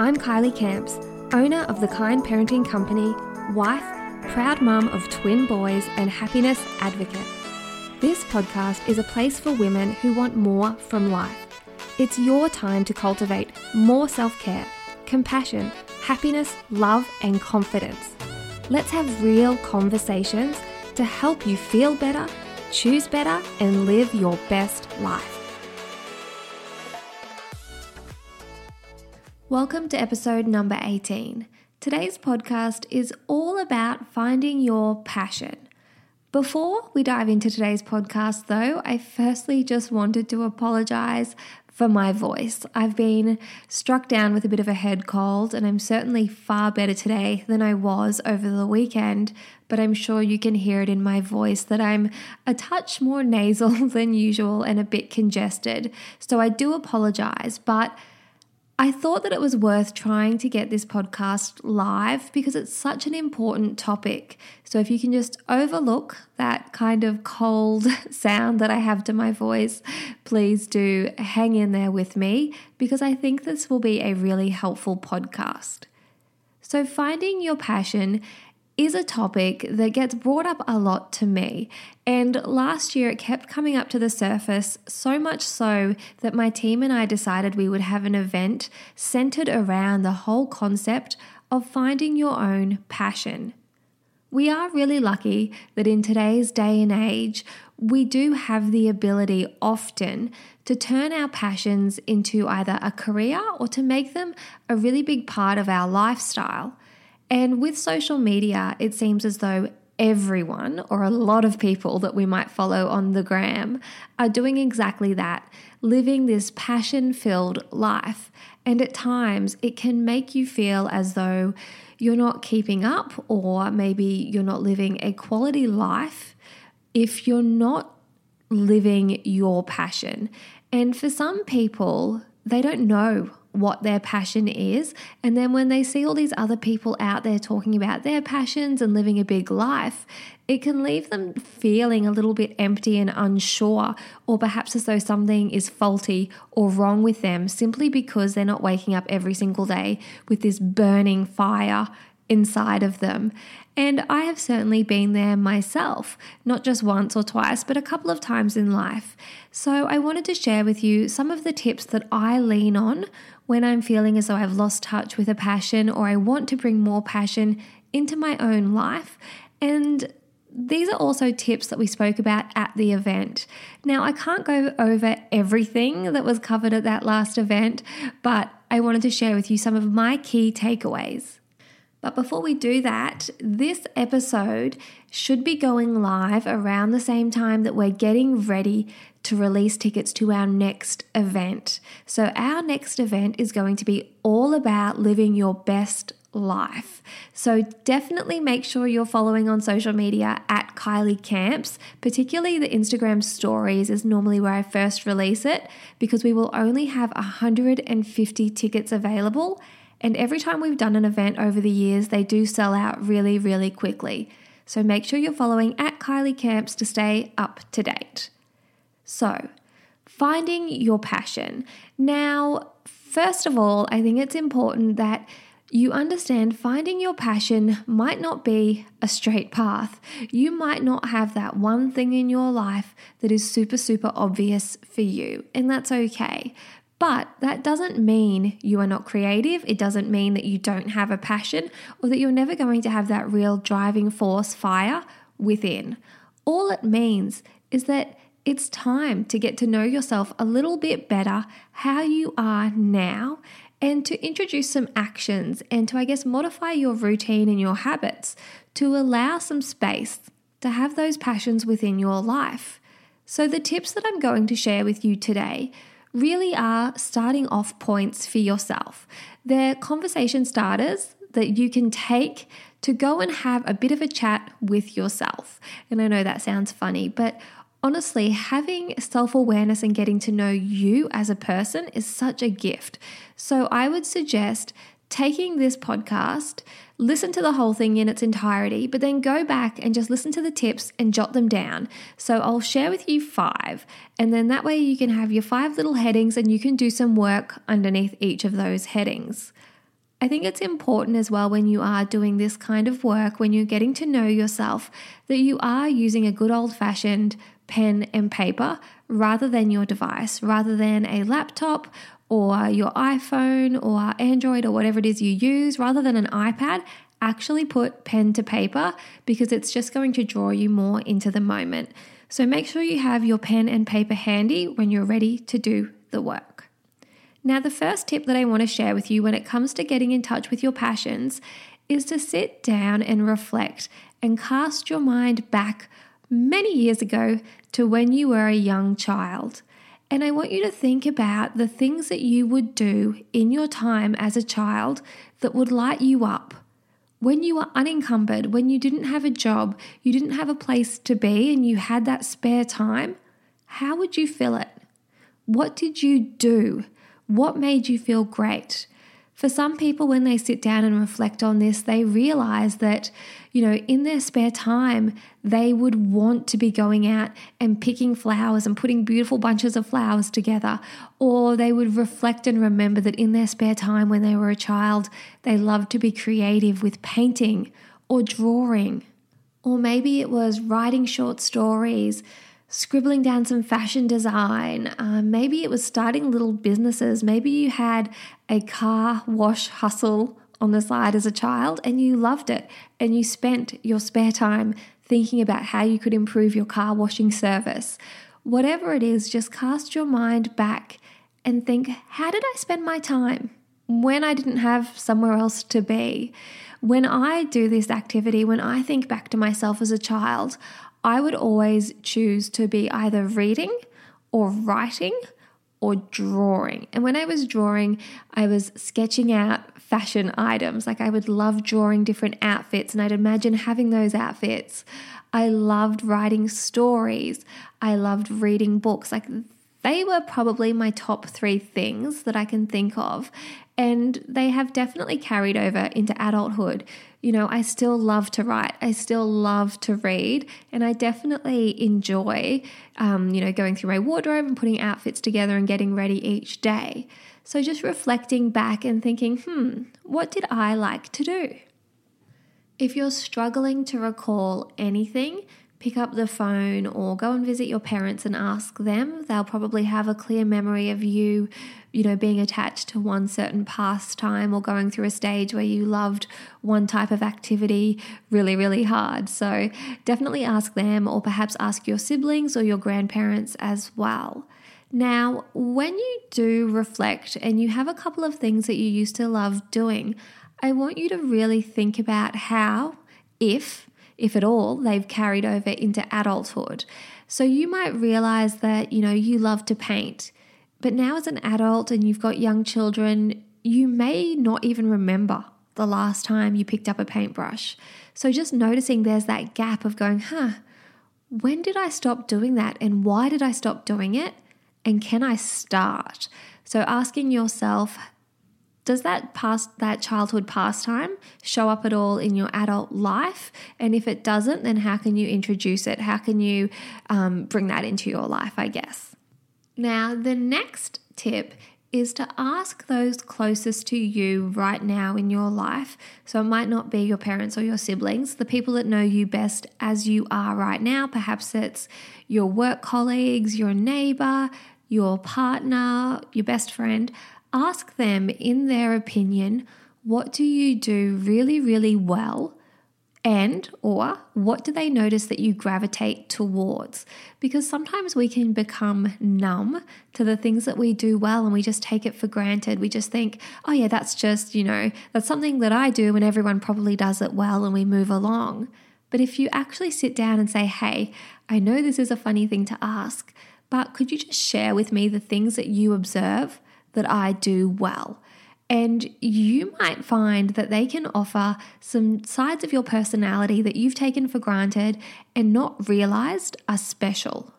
I'm Kylie Camps, owner of the Kind Parenting Company, wife, proud mum of twin boys, and happiness advocate. This podcast is a place for women who want more from life. It's your time to cultivate more self care, compassion, happiness, love, and confidence. Let's have real conversations to help you feel better, choose better, and live your best life. Welcome to episode number 18. Today's podcast is all about finding your passion. Before we dive into today's podcast, though, I firstly just wanted to apologize for my voice. I've been struck down with a bit of a head cold, and I'm certainly far better today than I was over the weekend. But I'm sure you can hear it in my voice that I'm a touch more nasal than usual and a bit congested. So I do apologize, but I thought that it was worth trying to get this podcast live because it's such an important topic. So, if you can just overlook that kind of cold sound that I have to my voice, please do hang in there with me because I think this will be a really helpful podcast. So, finding your passion is a topic that gets brought up a lot to me. And last year it kept coming up to the surface, so much so that my team and I decided we would have an event centered around the whole concept of finding your own passion. We are really lucky that in today's day and age, we do have the ability often to turn our passions into either a career or to make them a really big part of our lifestyle. And with social media, it seems as though everyone or a lot of people that we might follow on the gram are doing exactly that, living this passion filled life. And at times, it can make you feel as though you're not keeping up, or maybe you're not living a quality life if you're not living your passion. And for some people, they don't know what their passion is. And then when they see all these other people out there talking about their passions and living a big life, it can leave them feeling a little bit empty and unsure, or perhaps as though something is faulty or wrong with them simply because they're not waking up every single day with this burning fire inside of them. And I have certainly been there myself, not just once or twice, but a couple of times in life. So I wanted to share with you some of the tips that I lean on when I'm feeling as though I've lost touch with a passion or I want to bring more passion into my own life. And these are also tips that we spoke about at the event. Now, I can't go over everything that was covered at that last event, but I wanted to share with you some of my key takeaways. But before we do that, this episode should be going live around the same time that we're getting ready to release tickets to our next event. So, our next event is going to be all about living your best life. So, definitely make sure you're following on social media at Kylie Camps, particularly the Instagram stories is normally where I first release it because we will only have 150 tickets available and every time we've done an event over the years, they do sell out really, really quickly. So make sure you're following at Kylie Camps to stay up to date. So, finding your passion. Now, first of all, I think it's important that you understand finding your passion might not be a straight path. You might not have that one thing in your life that is super, super obvious for you, and that's okay. But that doesn't mean you are not creative. It doesn't mean that you don't have a passion or that you're never going to have that real driving force fire within. All it means is that it's time to get to know yourself a little bit better, how you are now, and to introduce some actions and to, I guess, modify your routine and your habits to allow some space to have those passions within your life. So, the tips that I'm going to share with you today really are starting off points for yourself. They're conversation starters that you can take to go and have a bit of a chat with yourself. And I know that sounds funny, but honestly, having self awareness and getting to know you as a person is such a gift. So I would suggest taking this podcast, listen to the whole thing in its entirety, but then go back and just listen to the tips and jot them down. So I'll share with you five, and then that way you can have your five little headings and you can do some work underneath each of those headings. I think it's important as well when you are doing this kind of work, when you're getting to know yourself, that you are using a good old fashioned pen and paper rather than your device, rather than a laptop or your iPhone or Android or whatever it is you use, rather than an iPad. Actually, put pen to paper because it's just going to draw you more into the moment. So make sure you have your pen and paper handy when you're ready to do the work. Now, the first tip that I want to share with you when it comes to getting in touch with your passions is to sit down and reflect and cast your mind back many years ago to when you were a young child. And I want you to think about the things that you would do in your time as a child that would light you up. When you were unencumbered, when you didn't have a job, you didn't have a place to be, and you had that spare time, how would you fill it? What did you do? What made you feel great? For some people, when they sit down and reflect on this, they realize that, you know, in their spare time, they would want to be going out and picking flowers and putting beautiful bunches of flowers together. Or they would reflect and remember that in their spare time, when they were a child, they loved to be creative with painting or drawing. Or maybe it was writing short stories scribbling down some fashion design. Um, maybe it was starting little businesses. Maybe you had a car wash hustle on the side as a child and you loved it and you spent your spare time thinking about how you could improve your car washing service. Whatever it is, just cast your mind back and think, how did I spend my time when I didn't have somewhere else to be? When I do this activity, when I think back to myself as a child, I would always choose to be either reading or writing or drawing. And when I was drawing, I was sketching out fashion items. Like I would love drawing different outfits and I'd imagine having those outfits. I loved writing stories. I loved reading books. Like they were probably my top three things that I can think of. And they have definitely carried over into adulthood. You know, I still love to write, I still love to read, and I definitely enjoy, um, you know, going through my wardrobe and putting outfits together and getting ready each day. So just reflecting back and thinking, hmm, what did I like to do? If you're struggling to recall anything, pick up the phone or go and visit your parents and ask them. They'll probably have a clear memory of you, you know, being attached to one certain pastime or going through a stage where you loved one type of activity really, really hard. So definitely ask them or perhaps ask your siblings or your grandparents as well. Now, when you do reflect and you have a couple of things that you used to love doing, I want you to really think about how, if if at all, they've carried over into adulthood. So you might realize that, you know, you love to paint, but now as an adult and you've got young children, you may not even remember the last time you picked up a paintbrush. So just noticing there's that gap of going, huh, when did I stop doing that and why did I stop doing it? And can I start? So asking yourself, does that past that childhood pastime show up at all in your adult life and if it doesn't then how can you introduce it how can you um, bring that into your life i guess now the next tip is to ask those closest to you right now in your life. So it might not be your parents or your siblings, the people that know you best as you are right now. Perhaps it's your work colleagues, your neighbor, your partner, your best friend. Ask them, in their opinion, what do you do really, really well? And, or what do they notice that you gravitate towards? Because sometimes we can become numb to the things that we do well and we just take it for granted. We just think, oh, yeah, that's just, you know, that's something that I do and everyone probably does it well and we move along. But if you actually sit down and say, hey, I know this is a funny thing to ask, but could you just share with me the things that you observe that I do well? And you might find that they can offer some sides of your personality that you've taken for granted and not realized are special.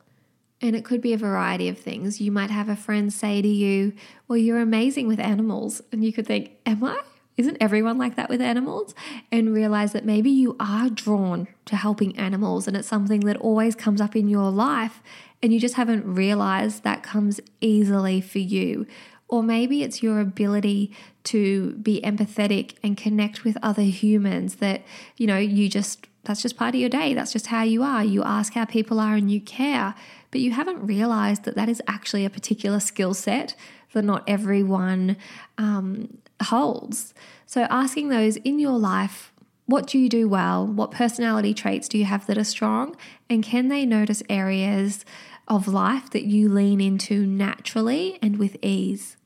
And it could be a variety of things. You might have a friend say to you, Well, you're amazing with animals. And you could think, Am I? Isn't everyone like that with animals? And realize that maybe you are drawn to helping animals and it's something that always comes up in your life and you just haven't realized that comes easily for you. Or maybe it's your ability to be empathetic and connect with other humans that, you know, you just, that's just part of your day. That's just how you are. You ask how people are and you care, but you haven't realized that that is actually a particular skill set that not everyone um, holds. So, asking those in your life, what do you do well? What personality traits do you have that are strong? And can they notice areas of life that you lean into naturally and with ease?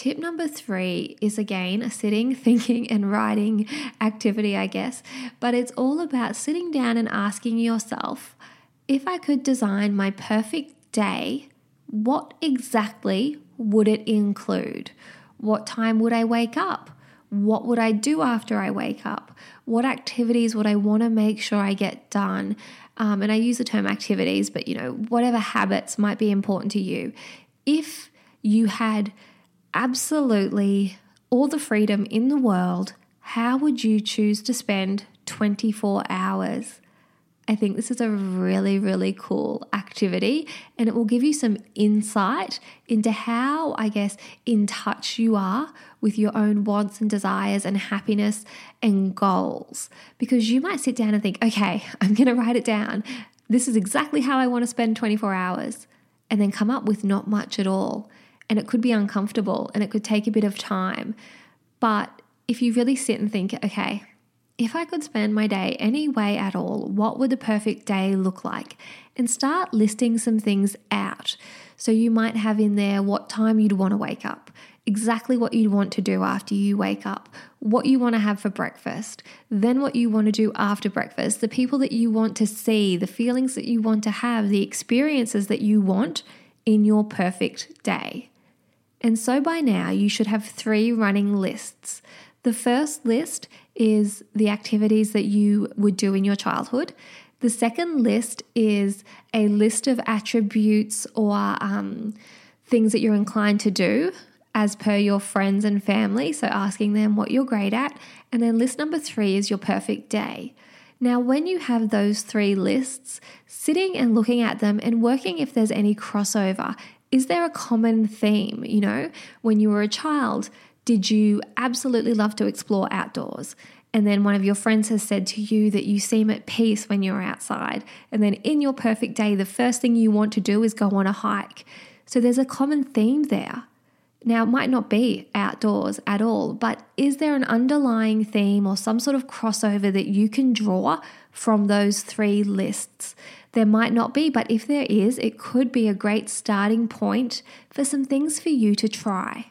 Tip number three is again a sitting, thinking, and writing activity, I guess, but it's all about sitting down and asking yourself if I could design my perfect day, what exactly would it include? What time would I wake up? What would I do after I wake up? What activities would I want to make sure I get done? Um, and I use the term activities, but you know, whatever habits might be important to you. If you had absolutely all the freedom in the world, how would you choose to spend 24 hours? I think this is a really, really cool activity and it will give you some insight into how, I guess, in touch you are with your own wants and desires and happiness and goals. Because you might sit down and think, okay, I'm going to write it down. This is exactly how I want to spend 24 hours, and then come up with not much at all. And it could be uncomfortable and it could take a bit of time. But if you really sit and think, okay, if I could spend my day any way at all, what would the perfect day look like? And start listing some things out. So you might have in there what time you'd want to wake up, exactly what you'd want to do after you wake up, what you want to have for breakfast, then what you want to do after breakfast, the people that you want to see, the feelings that you want to have, the experiences that you want in your perfect day. And so by now, you should have three running lists. The first list is the activities that you would do in your childhood. The second list is a list of attributes or um, things that you're inclined to do as per your friends and family. So, asking them what you're great at. And then, list number three is your perfect day. Now, when you have those three lists, sitting and looking at them and working if there's any crossover, is there a common theme? You know, when you were a child, did you absolutely love to explore outdoors? And then one of your friends has said to you that you seem at peace when you're outside. And then in your perfect day, the first thing you want to do is go on a hike. So there's a common theme there. Now, it might not be outdoors at all, but is there an underlying theme or some sort of crossover that you can draw from those three lists? There might not be, but if there is, it could be a great starting point for some things for you to try.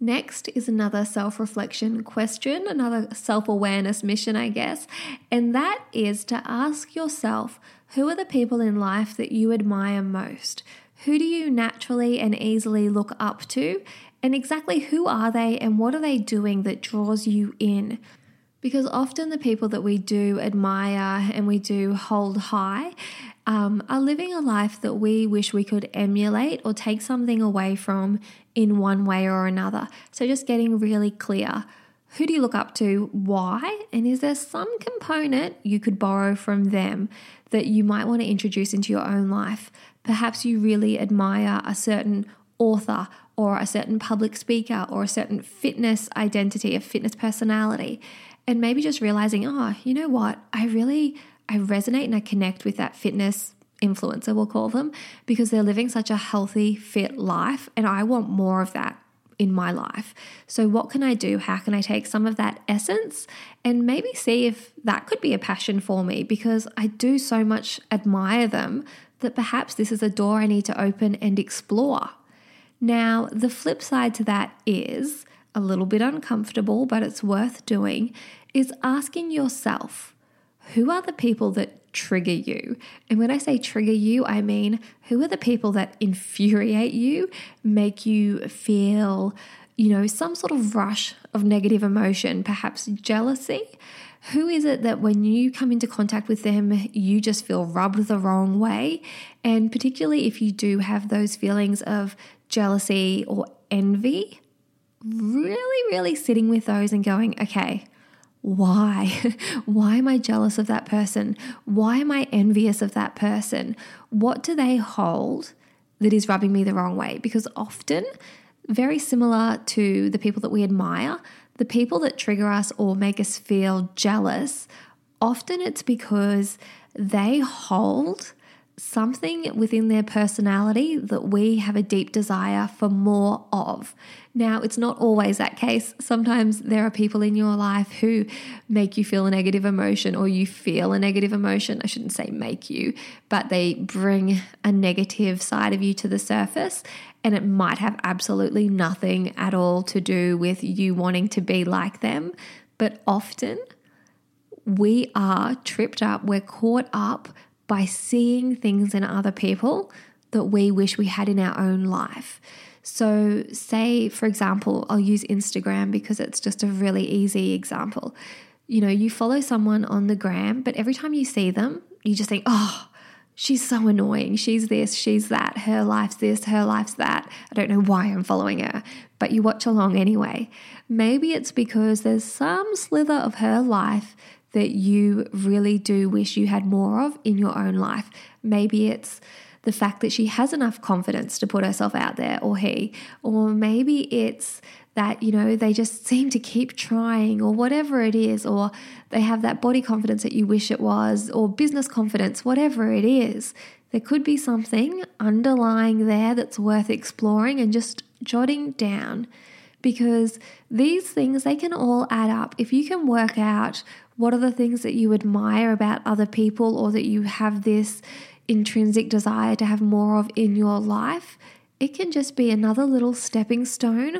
Next is another self reflection question, another self awareness mission, I guess, and that is to ask yourself who are the people in life that you admire most? Who do you naturally and easily look up to? And exactly who are they and what are they doing that draws you in? Because often the people that we do admire and we do hold high um, are living a life that we wish we could emulate or take something away from in one way or another. So, just getting really clear who do you look up to? Why? And is there some component you could borrow from them that you might want to introduce into your own life? Perhaps you really admire a certain author or a certain public speaker or a certain fitness identity, a fitness personality. And maybe just realizing, oh, you know what? I really I resonate and I connect with that fitness influencer, we'll call them, because they're living such a healthy, fit life. And I want more of that in my life. So, what can I do? How can I take some of that essence and maybe see if that could be a passion for me? Because I do so much admire them that perhaps this is a door I need to open and explore. Now, the flip side to that is a little bit uncomfortable, but it's worth doing, is asking yourself who are the people that trigger you. And when I say trigger you, I mean who are the people that infuriate you, make you feel, you know, some sort of rush of negative emotion, perhaps jealousy. Who is it that when you come into contact with them, you just feel rubbed the wrong way? And particularly if you do have those feelings of jealousy or envy, really, really sitting with those and going, okay, why? why am I jealous of that person? Why am I envious of that person? What do they hold that is rubbing me the wrong way? Because often, very similar to the people that we admire, the people that trigger us or make us feel jealous, often it's because they hold something within their personality that we have a deep desire for more of. Now, it's not always that case. Sometimes there are people in your life who make you feel a negative emotion or you feel a negative emotion. I shouldn't say make you, but they bring a negative side of you to the surface. And it might have absolutely nothing at all to do with you wanting to be like them. But often we are tripped up, we're caught up by seeing things in other people that we wish we had in our own life. So, say, for example, I'll use Instagram because it's just a really easy example. You know, you follow someone on the gram, but every time you see them, you just think, oh, she's so annoying. She's this, she's that. Her life's this, her life's that. I don't know why I'm following her, but you watch along anyway. Maybe it's because there's some slither of her life that you really do wish you had more of in your own life. Maybe it's the fact that she has enough confidence to put herself out there, or he, or maybe it's that, you know, they just seem to keep trying, or whatever it is, or they have that body confidence that you wish it was, or business confidence, whatever it is. There could be something underlying there that's worth exploring and just jotting down because these things they can all add up if you can work out what are the things that you admire about other people or that you have this intrinsic desire to have more of in your life? It can just be another little stepping stone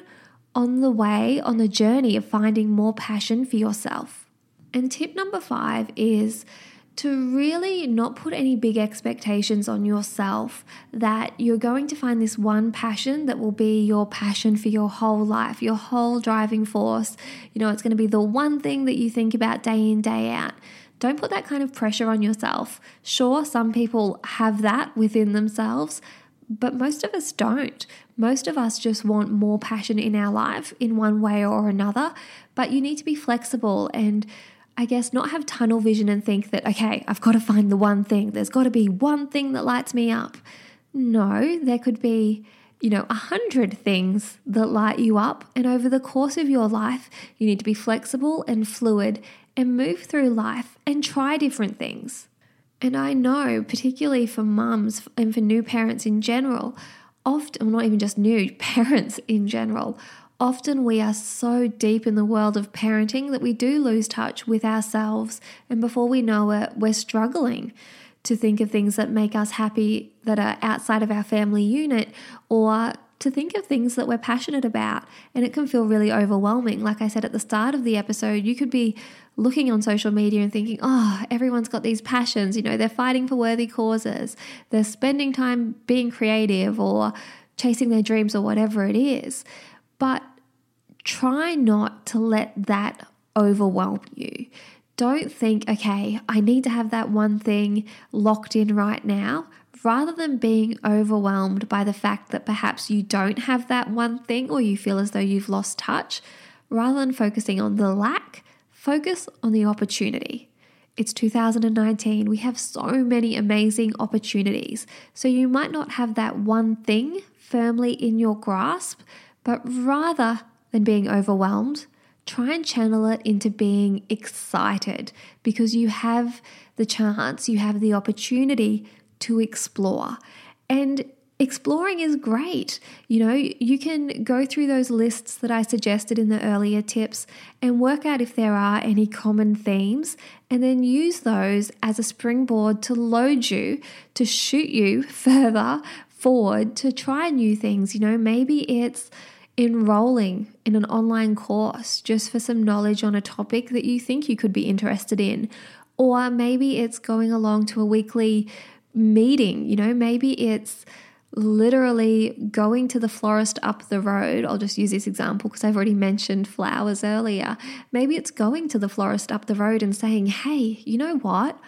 on the way, on the journey of finding more passion for yourself. And tip number five is to really not put any big expectations on yourself that you're going to find this one passion that will be your passion for your whole life, your whole driving force. You know, it's going to be the one thing that you think about day in, day out. Don't put that kind of pressure on yourself. Sure, some people have that within themselves, but most of us don't. Most of us just want more passion in our life in one way or another, but you need to be flexible and I guess, not have tunnel vision and think that, okay, I've got to find the one thing. There's got to be one thing that lights me up. No, there could be, you know, a hundred things that light you up. And over the course of your life, you need to be flexible and fluid and move through life and try different things. And I know, particularly for mums and for new parents in general, often, well, not even just new, parents in general, Often we are so deep in the world of parenting that we do lose touch with ourselves, and before we know it, we're struggling to think of things that make us happy that are outside of our family unit or to think of things that we're passionate about. And it can feel really overwhelming. Like I said at the start of the episode, you could be looking on social media and thinking, oh, everyone's got these passions. You know, they're fighting for worthy causes, they're spending time being creative or chasing their dreams or whatever it is. But try not to let that overwhelm you. Don't think, okay, I need to have that one thing locked in right now. Rather than being overwhelmed by the fact that perhaps you don't have that one thing or you feel as though you've lost touch, rather than focusing on the lack, focus on the opportunity. It's 2019. We have so many amazing opportunities. So you might not have that one thing firmly in your grasp, but rather than being overwhelmed, try and channel it into being excited because you have the chance, you have the opportunity to explore. And exploring is great. You know, you can go through those lists that I suggested in the earlier tips and work out if there are any common themes, and then use those as a springboard to load you, to shoot you further forward to try new things. You know, maybe it's enrolling in an online course just for some knowledge on a topic that you think you could be interested in. Or maybe it's going along to a weekly meeting, you know, maybe it's literally going to the florist up the road. I'll just use this example because I've already mentioned flowers earlier. Maybe it's going to the florist up the road and saying, hey, you know what?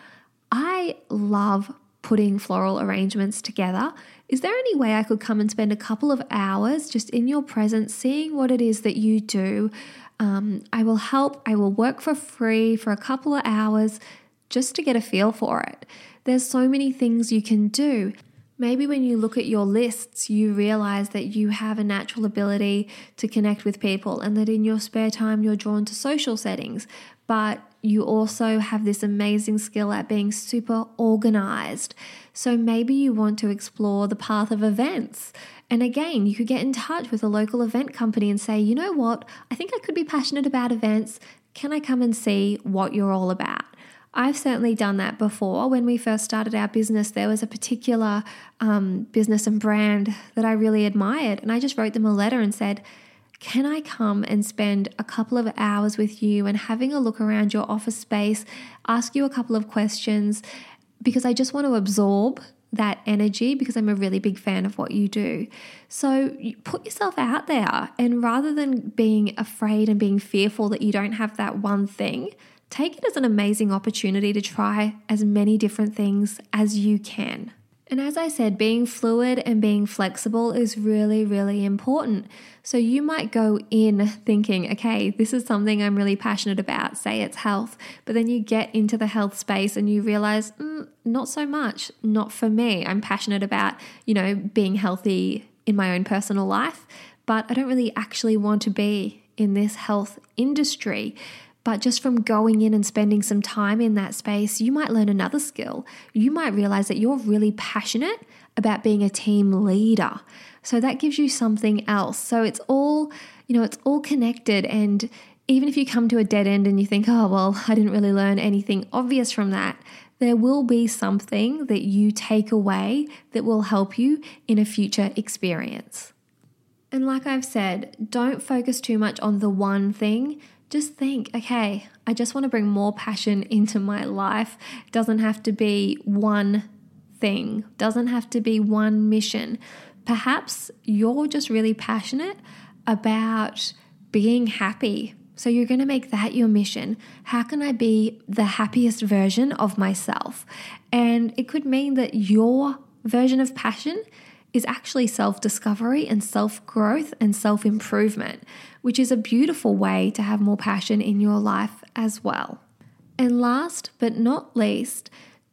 I love putting floral arrangements together. Is there any way I could come and spend a couple of hours just in your presence, seeing what it is that you do? Um, I will help, I will work for free for a couple of hours just to get a feel for it. There's so many things you can do. Maybe when you look at your lists, you realize that you have a natural ability to connect with people and that in your spare time you're drawn to social settings, but you also have this amazing skill at being super organized. So maybe you want to explore the path of events. And again, you could get in touch with a local event company and say, you know what, I think I could be passionate about events. Can I come and see what you're all about? I've certainly done that before. When we first started our business, there was a particular um, business and brand that I really admired. And I just wrote them a letter and said, Can I come and spend a couple of hours with you and having a look around your office space, ask you a couple of questions? Because I just want to absorb that energy because I'm a really big fan of what you do. So you put yourself out there, and rather than being afraid and being fearful that you don't have that one thing, take it as an amazing opportunity to try as many different things as you can. And as I said, being fluid and being flexible is really, really important. So you might go in thinking, okay, this is something I'm really passionate about, say it's health, but then you get into the health space and you realize, mm, not so much, not for me. I'm passionate about, you know, being healthy in my own personal life, but I don't really actually want to be in this health industry. But just from going in and spending some time in that space, you might learn another skill. You might realize that you're really passionate about being a team leader. So that gives you something else. So it's all, you know, it's all connected. And even if you come to a dead end and you think, oh, well, I didn't really learn anything obvious from that, there will be something that you take away that will help you in a future experience. And like I've said, don't focus too much on the one thing just think, okay, I just want to bring more passion into my life. Doesn't have to be one thing, doesn't have to be one mission. Perhaps you're just really passionate about being happy. So you're going to make that your mission. How can I be the happiest version of myself? And it could mean that your version of passion is actually self discovery and self growth and self improvement, which is a beautiful way to have more passion in your life as well. And last but not least,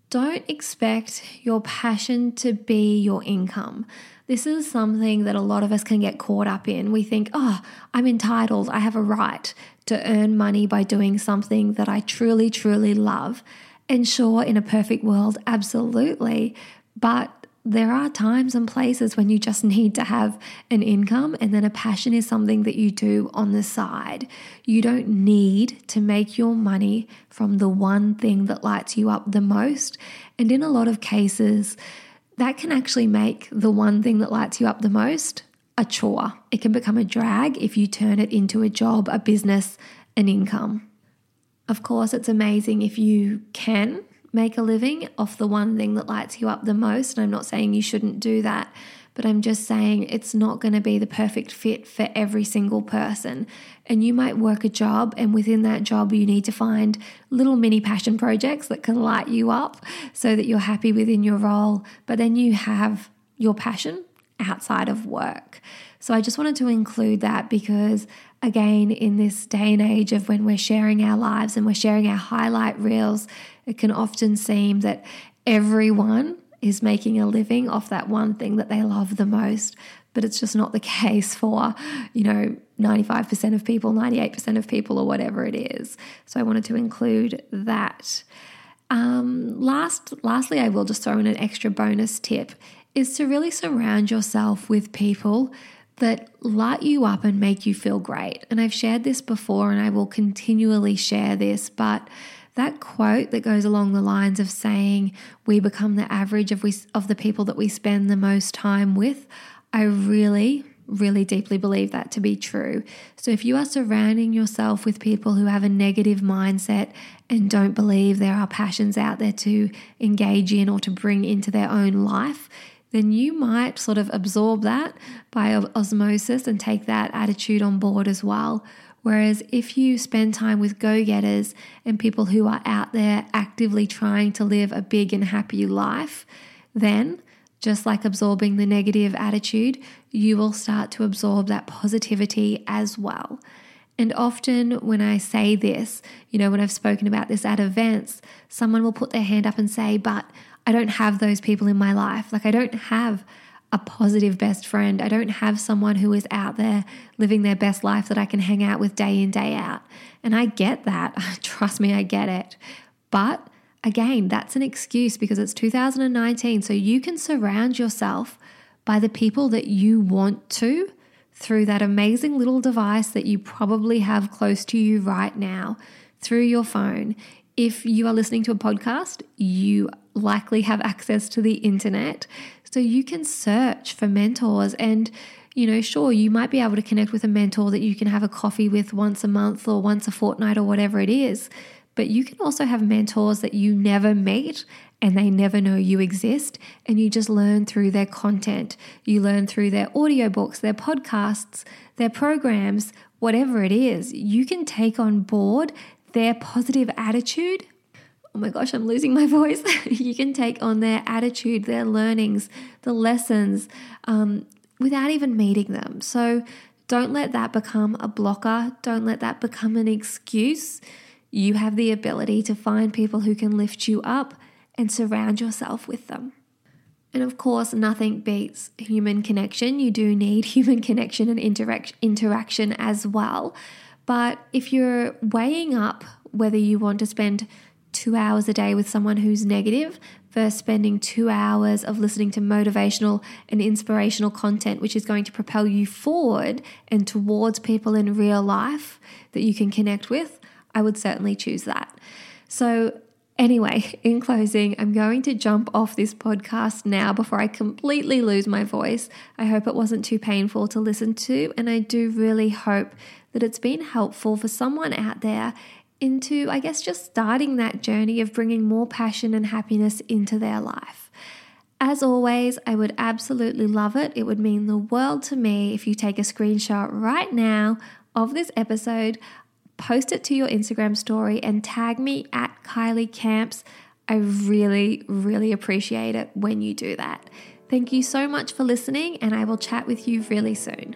don't expect your passion to be your income. This is something that a lot of us can get caught up in. We think, oh, I'm entitled, I have a right to earn money by doing something that I truly, truly love. And sure, in a perfect world, absolutely. But there are times and places when you just need to have an income, and then a passion is something that you do on the side. You don't need to make your money from the one thing that lights you up the most. And in a lot of cases, that can actually make the one thing that lights you up the most a chore. It can become a drag if you turn it into a job, a business, an income. Of course, it's amazing if you can make a living off the one thing that lights you up the most. And I'm not saying you shouldn't do that, but I'm just saying it's not going to be the perfect fit for every single person. And you might work a job, and within that job, you need to find little mini passion projects that can light you up so that you're happy within your role. But then you have your passion outside of work. So I just wanted to include that because, again, in this day and age of when we're sharing our lives and we're sharing our highlight reels, it can often seem that everyone is making a living off that one thing that they love the most but it's just not the case for you know 95% of people 98% of people or whatever it is. So i wanted to include that. Um, last lastly i will just throw in an extra bonus tip is to really surround yourself with people that light you up and make you feel great and i've shared this before and i will continually share this but that quote that goes along the lines of saying we become the average of we of the people that we spend the most time with, I really really deeply believe that to be true. So if you are surrounding yourself with people who have a negative mindset and don't believe there are passions out there to engage in or to bring into their own life, then you might sort of absorb that by osmosis and take that attitude on board as well. Whereas if you spend time with go getters and people who are out there actively trying to live a big and happy life, then just like absorbing the negative attitude, you will start to absorb that positivity as well. And often, when I say this, you know, when I've spoken about this at events, someone will put their hand up and say, But I don't have those people in my life. Like, I don't have a positive best friend. I don't have someone who is out there living their best life that I can hang out with day in, day out. And I get that. Trust me, I get it. But Again, that's an excuse because it's 2019. So you can surround yourself by the people that you want to through that amazing little device that you probably have close to you right now through your phone. If you are listening to a podcast, you likely have access to the internet. So you can search for mentors and you know, sure, you might be able to connect with a mentor that you can have a coffee with once a month or once a fortnight or whatever it is. But you can also have mentors that you never meet and they never know you exist. And you just learn through their content. You learn through their audiobooks, their podcasts, their programs, whatever it is. You can take on board their positive attitude. Oh my gosh, I'm losing my voice. you can take on their attitude, their learnings, the lessons um, without even meeting them. So don't let that become a blocker. Don't let that become an excuse. You have the ability to find people who can lift you up and surround yourself with them. And of course, nothing beats human connection. You do need human connection and interac- interaction as well. But if you're weighing up whether you want to spend two hours a day with someone who's negative versus spending two hours of listening to motivational and inspirational content, which is going to propel you forward and towards people in real life that you can connect with, I would certainly choose that. So, anyway, in closing, I'm going to jump off this podcast now before I completely lose my voice. I hope it wasn't too painful to listen to, and I do really hope that it's been helpful for someone out there into, I guess, just starting that journey of bringing more passion and happiness into their life. As always, I would absolutely love it. It would mean the world to me if you take a screenshot right now of this episode post it to your Instagram story and tag me at Kylie Camps. I really, really appreciate it when you do that. Thank you so much for listening, and I will chat with you really soon.